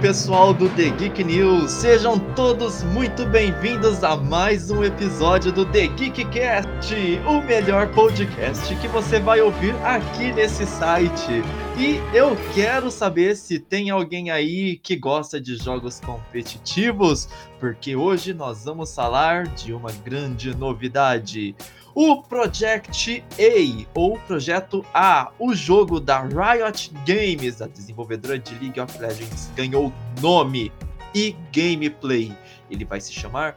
pessoal do The Geek News, sejam todos muito bem-vindos a mais um episódio do The Geekcast, o melhor podcast que você vai ouvir aqui nesse site. E eu quero saber se tem alguém aí que gosta de jogos competitivos, porque hoje nós vamos falar de uma grande novidade. O Project A, ou Projeto A, o jogo da Riot Games, a desenvolvedora de League of Legends, ganhou nome e gameplay. Ele vai se chamar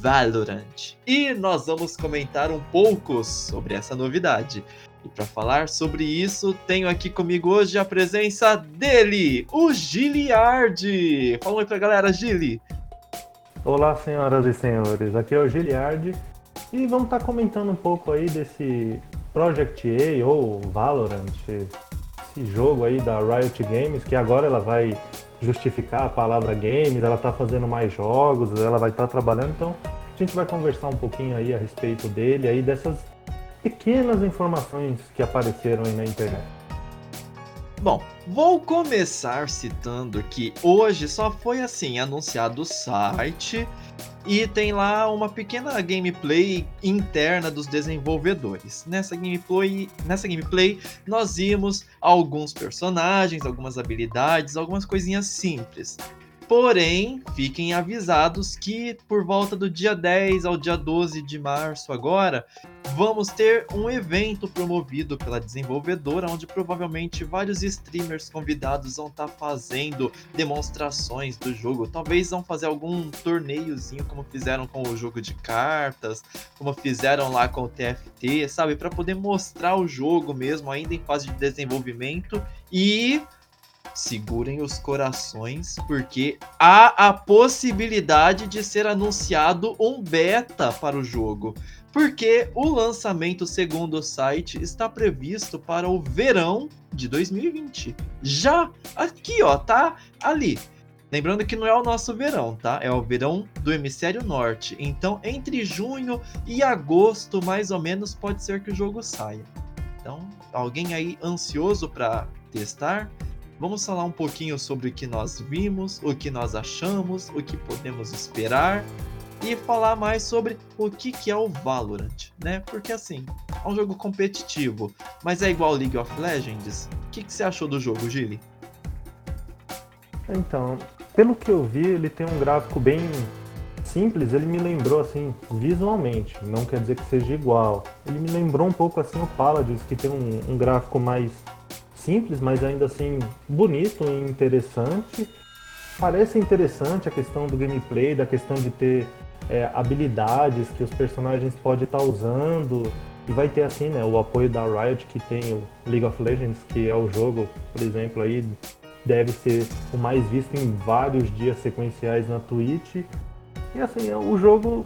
Valorant. E nós vamos comentar um pouco sobre essa novidade. E para falar sobre isso, tenho aqui comigo hoje a presença dele, o Giliard. Fala aí pra galera, Gili. Olá, senhoras e senhores. Aqui é o Giliard e vamos estar tá comentando um pouco aí desse Project A ou Valorant, esse jogo aí da Riot Games, que agora ela vai justificar a palavra games, ela está fazendo mais jogos, ela vai estar tá trabalhando, então a gente vai conversar um pouquinho aí a respeito dele, aí dessas pequenas informações que apareceram aí na internet. Bom, vou começar citando que hoje só foi assim anunciado o site e tem lá uma pequena gameplay interna dos desenvolvedores. Nessa gameplay, nessa gameplay nós vimos alguns personagens, algumas habilidades, algumas coisinhas simples. Porém, fiquem avisados que por volta do dia 10 ao dia 12 de março agora, vamos ter um evento promovido pela desenvolvedora, onde provavelmente vários streamers convidados vão estar tá fazendo demonstrações do jogo. Talvez vão fazer algum torneiozinho, como fizeram com o jogo de cartas, como fizeram lá com o TFT, sabe? Para poder mostrar o jogo mesmo, ainda em fase de desenvolvimento. E segurem os corações, porque há a possibilidade de ser anunciado um beta para o jogo. Porque o lançamento, segundo o site, está previsto para o verão de 2020. Já aqui, ó, tá ali. Lembrando que não é o nosso verão, tá? É o verão do hemisfério norte. Então, entre junho e agosto, mais ou menos, pode ser que o jogo saia. Então, alguém aí ansioso para testar? Vamos falar um pouquinho sobre o que nós vimos, o que nós achamos, o que podemos esperar e falar mais sobre o que, que é o Valorant, né? Porque assim, é um jogo competitivo, mas é igual League of Legends. O que, que você achou do jogo, Gili? Então, pelo que eu vi, ele tem um gráfico bem simples, ele me lembrou assim, visualmente, não quer dizer que seja igual. Ele me lembrou um pouco assim o Paladins, que tem um, um gráfico mais simples, mas ainda assim bonito e interessante. Parece interessante a questão do gameplay, da questão de ter é, habilidades que os personagens podem estar usando. E vai ter assim, né, o apoio da Riot que tem o League of Legends, que é o jogo, por exemplo, aí deve ser o mais visto em vários dias sequenciais na Twitch. E assim, é, o jogo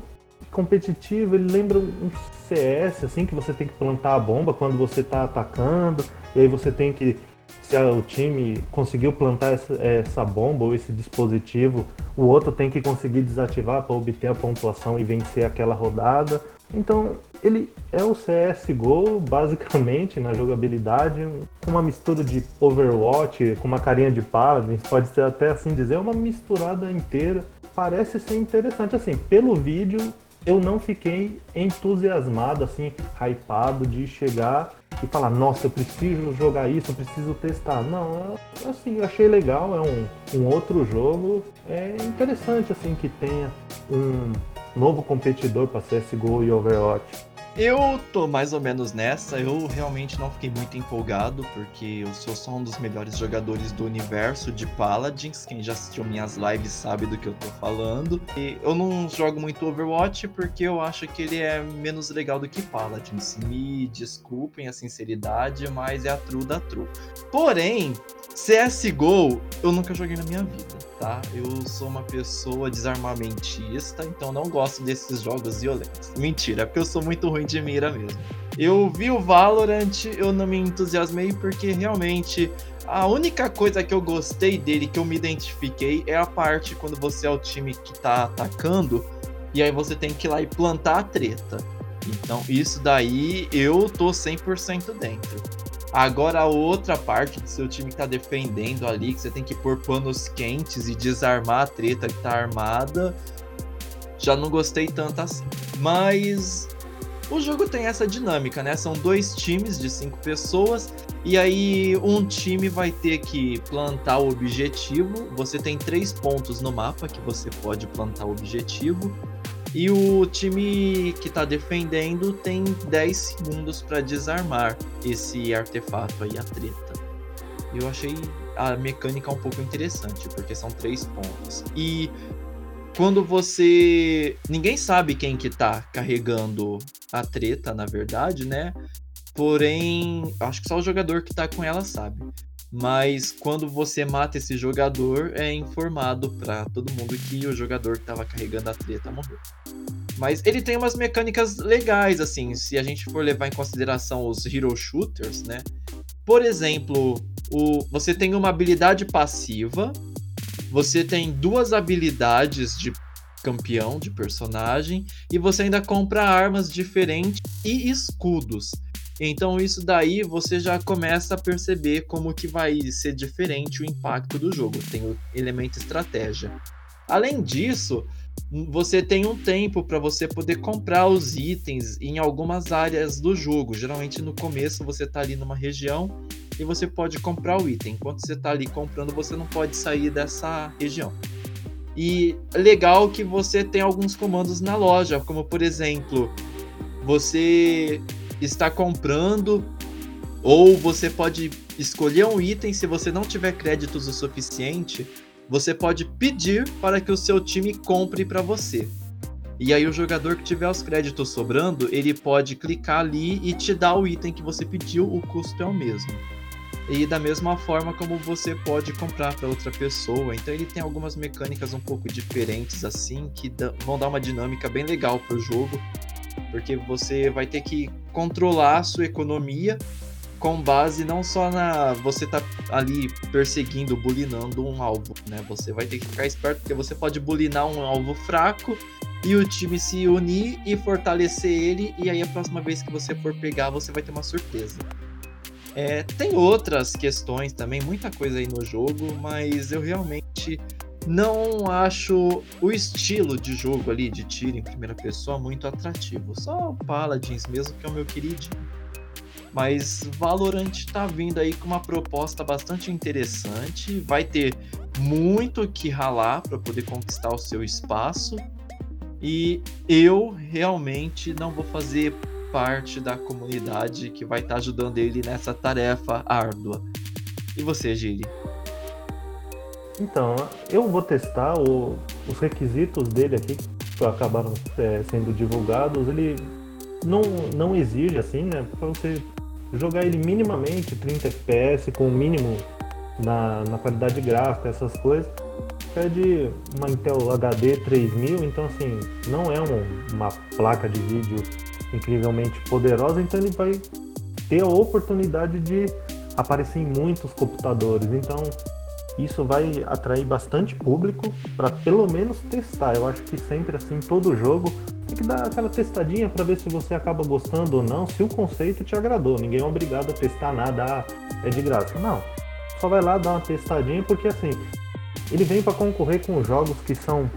competitivo, ele lembra um CS, assim, que você tem que plantar a bomba quando você está atacando. E aí você tem que, se o time conseguiu plantar essa, essa bomba ou esse dispositivo, o outro tem que conseguir desativar para obter a pontuação e vencer aquela rodada. Então, ele é o CSGO, basicamente, na jogabilidade, uma mistura de Overwatch, com uma carinha de Paladins, pode ser até assim dizer, uma misturada inteira. Parece ser interessante, assim, pelo vídeo eu não fiquei entusiasmado, assim, hypado de chegar e falar, nossa, eu preciso jogar isso, eu preciso testar. Não, assim, eu achei legal, é um, um outro jogo. É interessante, assim, que tenha um novo competidor para CSGO e Overwatch. Eu tô mais ou menos nessa, eu realmente não fiquei muito empolgado, porque eu sou só um dos melhores jogadores do universo de Paladins. Quem já assistiu minhas lives sabe do que eu tô falando. E eu não jogo muito Overwatch porque eu acho que ele é menos legal do que Paladins. Me desculpem a sinceridade, mas é a true da true. Porém, CSGO eu nunca joguei na minha vida, tá? Eu sou uma pessoa desarmamentista, então não gosto desses jogos violentos. Mentira, é porque eu sou muito ruim de mira mesmo. Eu vi o Valorant, eu não me entusiasmei porque realmente a única coisa que eu gostei dele, que eu me identifiquei, é a parte quando você é o time que tá atacando e aí você tem que ir lá e plantar a treta. Então, isso daí eu tô 100% dentro. Agora a outra parte do seu time que tá defendendo ali, que você tem que pôr panos quentes e desarmar a treta que tá armada, já não gostei tanto assim. Mas o jogo tem essa dinâmica, né? São dois times de cinco pessoas e aí um time vai ter que plantar o objetivo. Você tem três pontos no mapa que você pode plantar o objetivo. E o time que está defendendo tem 10 segundos para desarmar esse artefato aí, a treta. Eu achei a mecânica um pouco interessante, porque são três pontos. E quando você. Ninguém sabe quem que tá carregando a treta, na verdade, né? Porém, acho que só o jogador que tá com ela sabe. Mas quando você mata esse jogador, é informado para todo mundo que o jogador que tava carregando a treta morreu. Mas ele tem umas mecânicas legais, assim, se a gente for levar em consideração os hero shooters, né? Por exemplo, o, você tem uma habilidade passiva você tem duas habilidades de campeão, de personagem, e você ainda compra armas diferentes e escudos. Então isso daí você já começa a perceber como que vai ser diferente o impacto do jogo. Tem o elemento estratégia. Além disso, você tem um tempo para você poder comprar os itens em algumas áreas do jogo. Geralmente no começo você está ali numa região e você pode comprar o item. Enquanto você está ali comprando, você não pode sair dessa região. E legal que você tem alguns comandos na loja, como por exemplo, você está comprando ou você pode escolher um item se você não tiver créditos o suficiente, você pode pedir para que o seu time compre para você. E aí o jogador que tiver os créditos sobrando, ele pode clicar ali e te dar o item que você pediu, o custo é o mesmo e da mesma forma como você pode comprar para outra pessoa. Então ele tem algumas mecânicas um pouco diferentes assim que vão dar uma dinâmica bem legal para o jogo, porque você vai ter que controlar a sua economia com base não só na você tá ali perseguindo, bulinando um alvo, né? Você vai ter que ficar esperto porque você pode bulinar um alvo fraco e o time se unir e fortalecer ele e aí a próxima vez que você for pegar, você vai ter uma surpresa. É, tem outras questões também, muita coisa aí no jogo, mas eu realmente não acho o estilo de jogo ali de tiro em primeira pessoa muito atrativo. Só o Paladins mesmo, que é o meu queridinho. Mas Valorant tá vindo aí com uma proposta bastante interessante. Vai ter muito que ralar para poder conquistar o seu espaço. E eu realmente não vou fazer parte da comunidade que vai estar tá ajudando ele nessa tarefa árdua. E você, Giri? Então, eu vou testar o, os requisitos dele aqui, que acabaram é, sendo divulgados. Ele não, não exige, assim, né? Para você jogar ele minimamente 30 FPS, com o mínimo na, na qualidade gráfica, essas coisas. Pede uma Intel HD 3000, então, assim, não é um, uma placa de vídeo incrivelmente poderosa, então ele vai ter a oportunidade de aparecer em muitos computadores. Então, isso vai atrair bastante público para pelo menos testar. Eu acho que sempre assim, todo jogo tem que dar aquela testadinha para ver se você acaba gostando ou não, se o conceito te agradou. Ninguém é obrigado a testar nada, ah, é de graça. Não. Só vai lá dar uma testadinha porque assim, ele vem para concorrer com jogos que são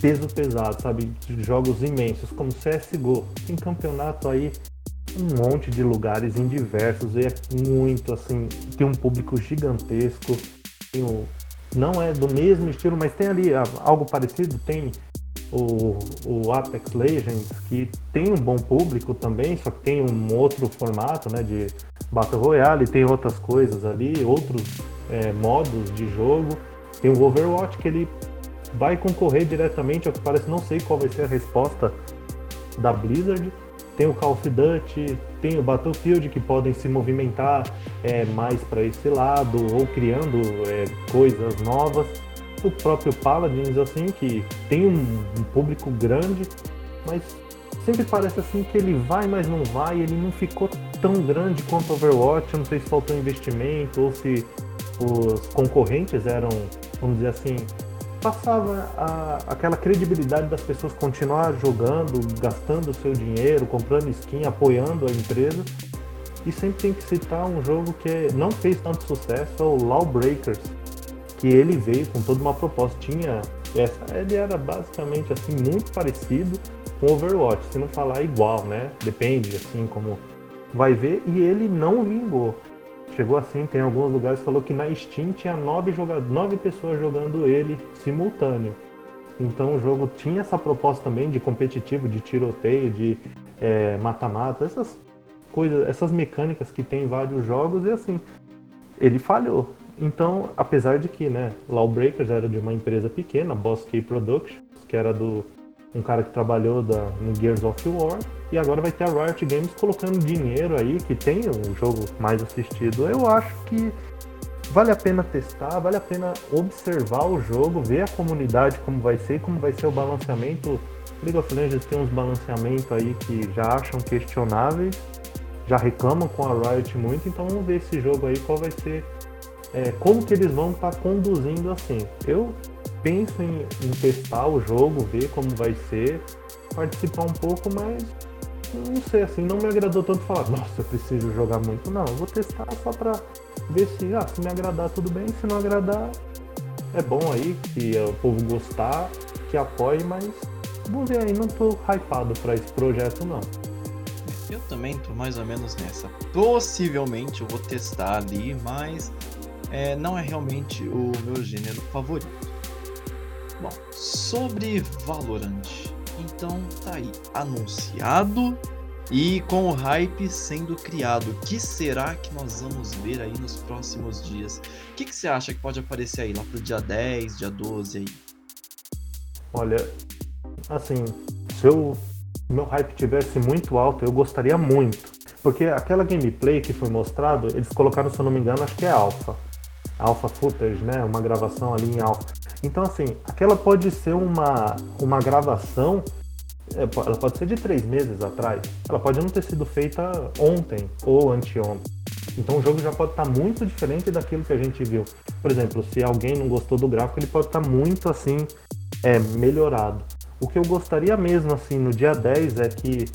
peso pesado, sabe? Jogos imensos, como CSGO. Tem campeonato aí um monte de lugares em diversos, e é muito assim, tem um público gigantesco. Um, não é do mesmo estilo, mas tem ali algo parecido, tem o, o, Apex Legends, que tem um bom público também, só que tem um outro formato né, de Battle Royale, tem outras coisas ali, outros é, modos de jogo. Tem o Overwatch, que ele vai concorrer diretamente, ao que parece, não sei qual vai ser a resposta da Blizzard. Tem o Call of Duty, tem o Battlefield que podem se movimentar é, mais para esse lado ou criando é, coisas novas. O próprio Paladins, assim, que tem um, um público grande, mas sempre parece assim que ele vai, mas não vai. Ele não ficou tão grande quanto Overwatch. Não sei se faltou investimento ou se os concorrentes eram, vamos dizer assim, passava a, aquela credibilidade das pessoas continuar jogando, gastando o seu dinheiro, comprando skin, apoiando a empresa. E sempre tem que citar um jogo que não fez tanto sucesso, é o Lawbreakers, que ele veio com toda uma proposta. Tinha essa, ele era basicamente assim muito parecido com Overwatch, se não falar igual, né? Depende assim como vai ver. E ele não vingou. Chegou assim, tem alguns lugares falou que na Steam tinha nove, nove pessoas jogando ele simultâneo. Então o jogo tinha essa proposta também de competitivo, de tiroteio, de é, mata-mata, é, essas coisas, essas mecânicas que tem em vários jogos e assim, ele falhou. Então, apesar de que, né, Lawbreakers era de uma empresa pequena, Boss Key Productions, que era do um cara que trabalhou da, no Gears of War, e agora vai ter a Riot Games colocando dinheiro aí, que tem o jogo mais assistido. Eu acho que vale a pena testar, vale a pena observar o jogo, ver a comunidade como vai ser, como vai ser o balanceamento. League of Legends tem uns balanceamentos aí que já acham questionáveis, já reclamam com a Riot muito, então vamos ver esse jogo aí qual vai ser, é, como que eles vão estar tá conduzindo assim. Eu penso em, em testar o jogo, ver como vai ser, participar um pouco, mas não sei assim, não me agradou tanto falar, nossa, eu preciso jogar muito. Não, vou testar só pra ver se, ah, se me agradar tudo bem, se não agradar, é bom aí que o povo gostar, que apoie, mas vamos ver aí, não tô hypado pra esse projeto não. Eu também tô mais ou menos nessa. Possivelmente eu vou testar ali, mas é, não é realmente o meu gênero favorito. Bom, sobre Valorant. Então tá aí, anunciado e com o hype sendo criado. O que será que nós vamos ver aí nos próximos dias? O que, que você acha que pode aparecer aí lá pro dia 10, dia 12 aí? Olha, assim, se o meu hype tivesse muito alto, eu gostaria muito. Porque aquela gameplay que foi mostrado, eles colocaram, se eu não me engano, acho que é alpha. Alpha footage, né? Uma gravação ali em alpha. Então, assim, aquela pode ser uma, uma gravação, é, ela pode ser de três meses atrás, ela pode não ter sido feita ontem ou anteontem. Então o jogo já pode estar muito diferente daquilo que a gente viu. Por exemplo, se alguém não gostou do gráfico, ele pode estar muito assim é, melhorado. O que eu gostaria mesmo assim no dia 10 é que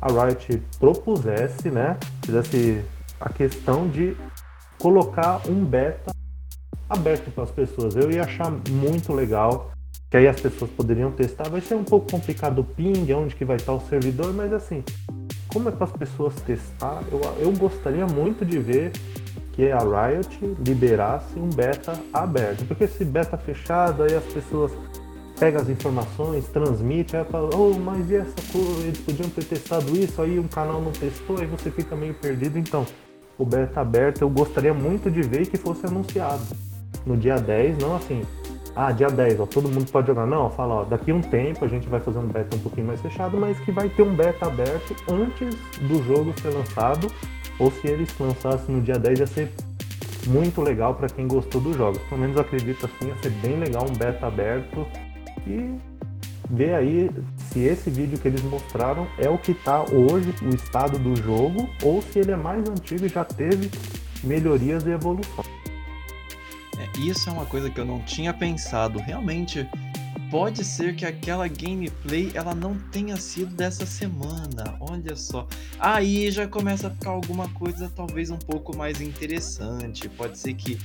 a Riot propusesse, né, fizesse a questão de colocar um beta aberto para as pessoas. Eu ia achar muito legal, que aí as pessoas poderiam testar. Vai ser um pouco complicado o ping, onde que vai estar o servidor, mas assim, como é para as pessoas testar, eu, eu gostaria muito de ver que a Riot liberasse um beta aberto. Porque esse beta fechado, aí as pessoas pegam as informações, transmite, aí fala, oh, mas e essa coisa? Eles podiam ter testado isso, aí um canal não testou, aí você fica meio perdido. Então, o beta aberto eu gostaria muito de ver que fosse anunciado no dia 10, não assim, ah, dia 10, ó, todo mundo pode jogar. Não, fala, ó, daqui a um tempo a gente vai fazer um beta um pouquinho mais fechado, mas que vai ter um beta aberto antes do jogo ser lançado, ou se eles lançassem no dia 10 ia ser muito legal para quem gostou dos jogos. Pelo menos acredito assim, ia ser bem legal um beta aberto e ver aí se esse vídeo que eles mostraram é o que tá hoje, o estado do jogo, ou se ele é mais antigo e já teve melhorias e evoluções. Isso é uma coisa que eu não tinha pensado. Realmente, pode ser que aquela gameplay ela não tenha sido dessa semana. Olha só. Aí já começa a ficar alguma coisa talvez um pouco mais interessante. Pode ser que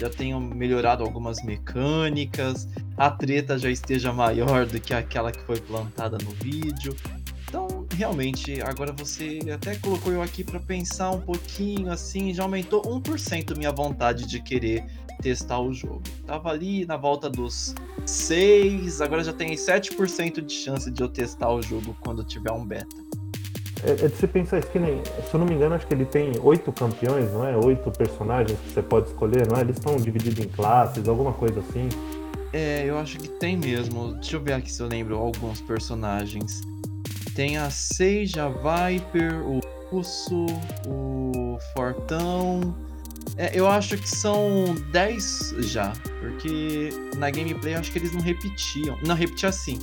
já tenham melhorado algumas mecânicas, a treta já esteja maior do que aquela que foi plantada no vídeo. Então, realmente, agora você até colocou eu aqui para pensar um pouquinho assim, já aumentou 1% minha vontade de querer testar o jogo. Tava ali na volta dos 6, agora já tem 7% de chance de eu testar o jogo quando tiver um beta. É, é de você pensar isso que nem, se eu não me engano, acho que ele tem oito campeões, não é? Oito personagens que você pode escolher, não é? Eles estão divididos em classes, alguma coisa assim. É, eu acho que tem mesmo. Deixa eu ver aqui se eu lembro alguns personagens. Tem a Seija, Viper, o Russo, o Fortão, é, eu acho que são 10 já, porque na gameplay eu acho que eles não repetiam. Não, repetia assim.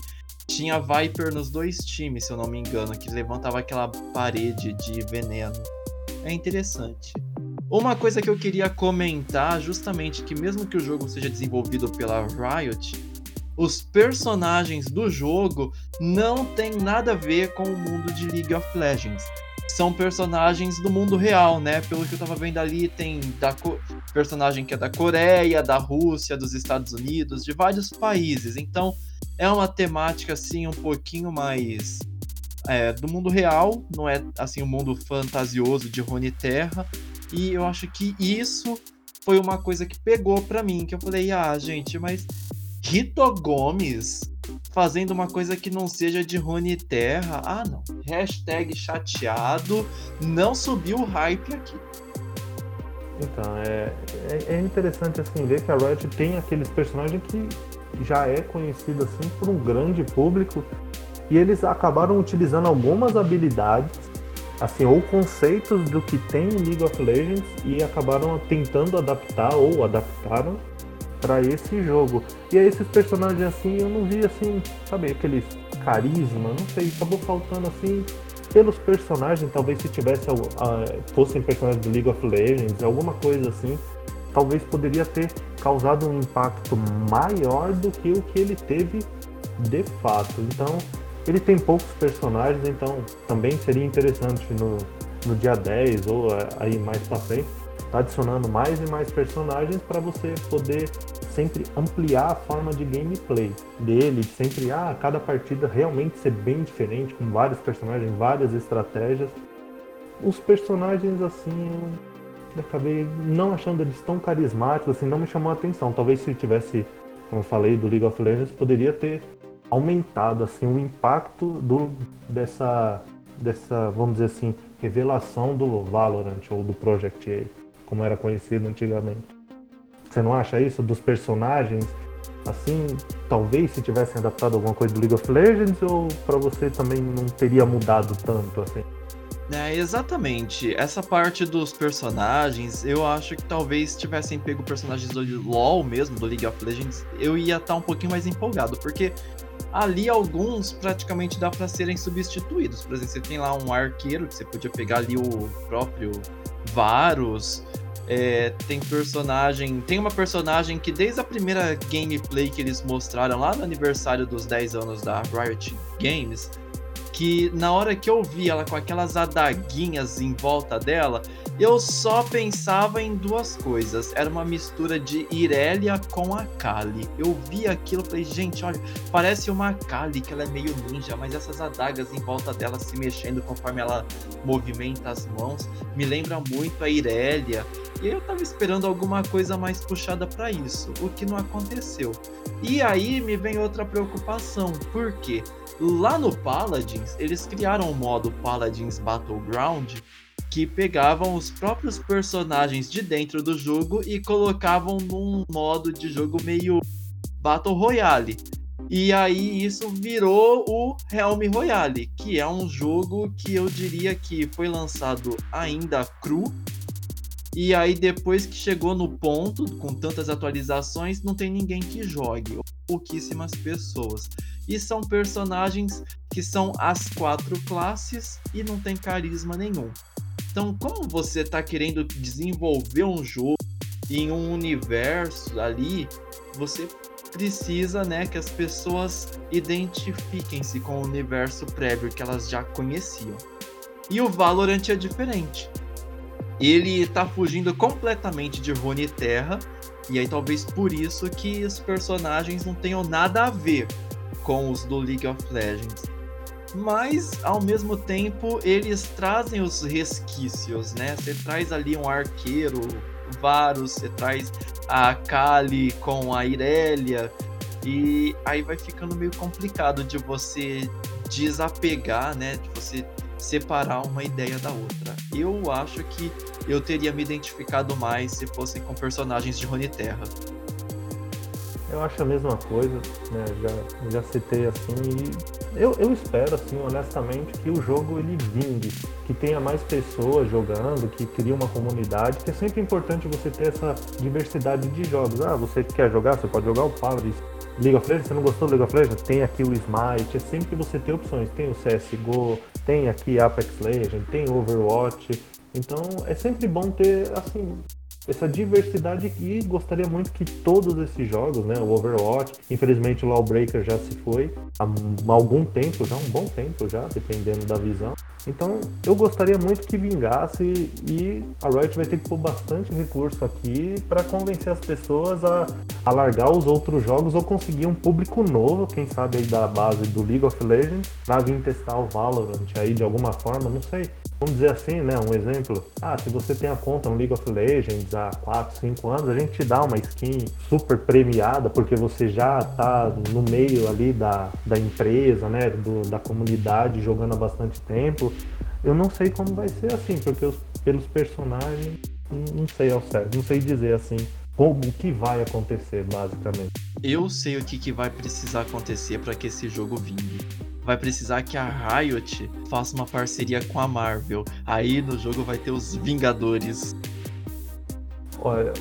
Tinha Viper nos dois times, se eu não me engano, que levantava aquela parede de veneno. É interessante. Uma coisa que eu queria comentar, justamente que mesmo que o jogo seja desenvolvido pela Riot, os personagens do jogo não tem nada a ver com o mundo de League of Legends. São personagens do mundo real, né? Pelo que eu tava vendo ali, tem da personagem que é da Coreia, da Rússia, dos Estados Unidos, de vários países. Então, é uma temática assim um pouquinho mais é, do mundo real, não é assim o um mundo fantasioso de Rony Terra. E eu acho que isso foi uma coisa que pegou para mim, que eu falei, ah, gente, mas Rito Gomes fazendo uma coisa que não seja de Rony Terra. Ah, não. Hashtag chateado. Não subiu o hype aqui. Então, é, é, é, interessante assim ver que a Riot tem aqueles personagens que já é conhecido assim por um grande público e eles acabaram utilizando algumas habilidades assim ou conceitos do que tem em League of Legends e acabaram tentando adaptar ou adaptaram para esse jogo. E aí esses personagens assim, eu não vi assim, sabe, aqueles carisma, não sei, acabou faltando assim pelos personagens, talvez se tivesse uh, fossem personagens do League of Legends, alguma coisa assim, talvez poderia ter causado um impacto maior do que o que ele teve de fato. Então, ele tem poucos personagens, então também seria interessante no, no dia 10 ou aí mais para frente tá adicionando mais e mais personagens para você poder sempre ampliar a forma de gameplay dele, sempre ah, cada partida realmente ser bem diferente, com vários personagens, várias estratégias. Os personagens assim, eu acabei não achando eles tão carismáticos, assim, não me chamou a atenção. Talvez se tivesse, como eu falei, do League of Legends, poderia ter aumentado assim o impacto do dessa dessa, vamos dizer assim, revelação do Valorant ou do Project A como era conhecido antigamente. Você não acha isso dos personagens? Assim, talvez se tivessem adaptado alguma coisa do League of Legends ou para você também não teria mudado tanto assim? É, exatamente. Essa parte dos personagens, eu acho que talvez tivessem pego personagens do LoL mesmo, do League of Legends, eu ia estar tá um pouquinho mais empolgado, porque ali alguns praticamente dá para serem substituídos. Por exemplo, você tem lá um arqueiro que você podia pegar ali o próprio Varus. É, tem personagem. Tem uma personagem que desde a primeira gameplay que eles mostraram lá no aniversário dos 10 anos da Riot Games, que na hora que eu vi ela com aquelas adaguinhas em volta dela, eu só pensava em duas coisas. Era uma mistura de Irelia com a Kali. Eu vi aquilo e falei, gente, olha, parece uma Kali, que ela é meio ninja, mas essas adagas em volta dela se mexendo conforme ela movimenta as mãos, me lembra muito a Irelia. E eu tava esperando alguma coisa mais puxada para isso, o que não aconteceu. E aí me vem outra preocupação, porque lá no Paladins, eles criaram o modo Paladins Battleground que pegavam os próprios personagens de dentro do jogo e colocavam num modo de jogo meio Battle Royale. E aí isso virou o Helm Royale, que é um jogo que eu diria que foi lançado ainda cru. E aí depois que chegou no ponto, com tantas atualizações, não tem ninguém que jogue, pouquíssimas pessoas. E são personagens que são as quatro classes e não tem carisma nenhum. Então, como você está querendo desenvolver um jogo em um universo ali, você precisa, né, que as pessoas identifiquem-se com o universo prévio que elas já conheciam. E o Valorant é diferente. Ele está fugindo completamente de Rune Terra, e aí talvez por isso que os personagens não tenham nada a ver com os do League of Legends mas ao mesmo tempo eles trazem os resquícios, né? Você traz ali um arqueiro, Varus, você traz a Kali com a Irelia, e aí vai ficando meio complicado de você desapegar, né? De você separar uma ideia da outra. Eu acho que eu teria me identificado mais se fossem com personagens de Rony Terra. Eu acho a mesma coisa, né? Já, já citei assim e eu, eu espero, assim, honestamente, que o jogo ele vingue, que tenha mais pessoas jogando, que crie uma comunidade, que é sempre importante você ter essa diversidade de jogos. Ah, você quer jogar, você pode jogar o Paladins. League of Legends, você não gostou do League of Legends? Tem aqui o Smite, é sempre você ter opções. Tem o CSGO, tem aqui Apex Legends, tem Overwatch. Então é sempre bom ter, assim, essa diversidade e gostaria muito que todos esses jogos, né, o Overwatch, infelizmente o Lawbreaker já se foi há algum tempo, já um bom tempo já, dependendo da visão. Então eu gostaria muito que vingasse e a Riot vai ter que pôr bastante recurso aqui para convencer as pessoas a, a largar os outros jogos ou conseguir um público novo, quem sabe aí da base do League of Legends, para vir testar o Valorant aí de alguma forma, não sei vamos dizer assim, né, um exemplo, ah, se você tem a conta no League of Legends há 4, 5 anos, a gente te dá uma skin super premiada porque você já tá no meio ali da, da empresa, né, do, da comunidade jogando há bastante tempo. Eu não sei como vai ser assim, porque os, pelos personagens, não sei ao certo, não sei dizer assim como o que vai acontecer, basicamente. Eu sei o que, que vai precisar acontecer para que esse jogo vingue vai precisar que a Riot faça uma parceria com a Marvel. Aí no jogo vai ter os Vingadores. Olha,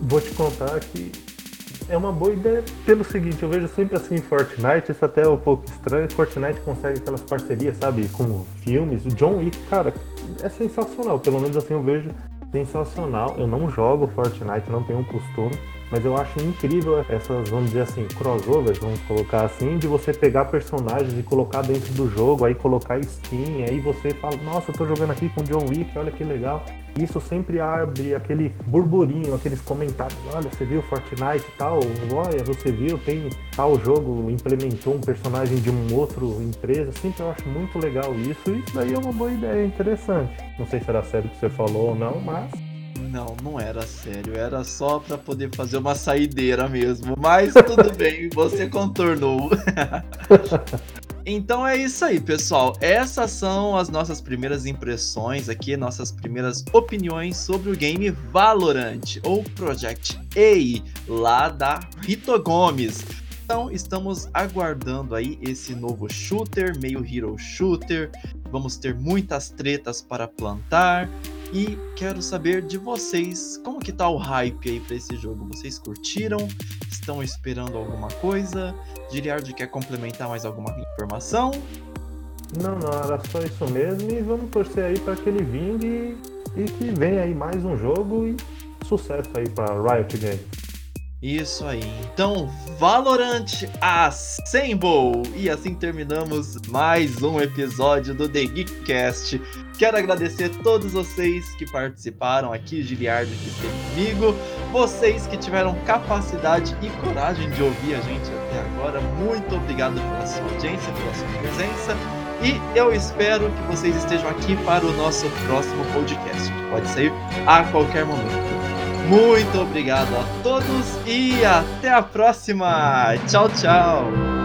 vou te contar que é uma boa ideia pelo seguinte, eu vejo sempre assim em Fortnite, isso até é um pouco estranho, Fortnite consegue aquelas parcerias, sabe, com filmes, o John Wick, cara, é sensacional, pelo menos assim eu vejo sensacional. Eu não jogo Fortnite, não tenho um costume, mas eu acho incrível essas, vamos dizer assim, crossovers, vamos colocar assim, de você pegar personagens e colocar dentro do jogo, aí colocar skin, aí você fala, nossa, eu tô jogando aqui com John Wick, olha que legal. Isso sempre abre aquele burburinho, aqueles comentários, olha, você viu Fortnite e tal, olha, você viu, tem tal jogo, implementou um personagem de um outro empresa, sempre eu acho muito legal isso, e isso daí é uma boa ideia, interessante. Não sei se era sério que você falou ou não, mas não, não era sério. Era só para poder fazer uma saideira mesmo. Mas tudo bem, você contornou. Então é isso aí, pessoal. Essas são as nossas primeiras impressões aqui, nossas primeiras opiniões sobre o game Valorant ou Project A, lá da Rito Gomes. Então, estamos aguardando aí esse novo shooter, meio hero shooter. Vamos ter muitas tretas para plantar. E quero saber de vocês, como que tá o hype aí para esse jogo? Vocês curtiram? Estão esperando alguma coisa? Giliardi quer complementar mais alguma informação? Não, não, era só isso mesmo e vamos torcer aí para que ele vingue e que venha aí mais um jogo e sucesso aí para Riot Games. Isso aí. Então, Valorant Assemble! E assim terminamos mais um episódio do The Geekcast. Quero agradecer a todos vocês que participaram aqui, Giliardo que esteve comigo, vocês que tiveram capacidade e coragem de ouvir a gente até agora. Muito obrigado pela sua audiência, pela sua presença. E eu espero que vocês estejam aqui para o nosso próximo podcast, que pode sair a qualquer momento. Muito obrigado a todos e até a próxima. Tchau, tchau.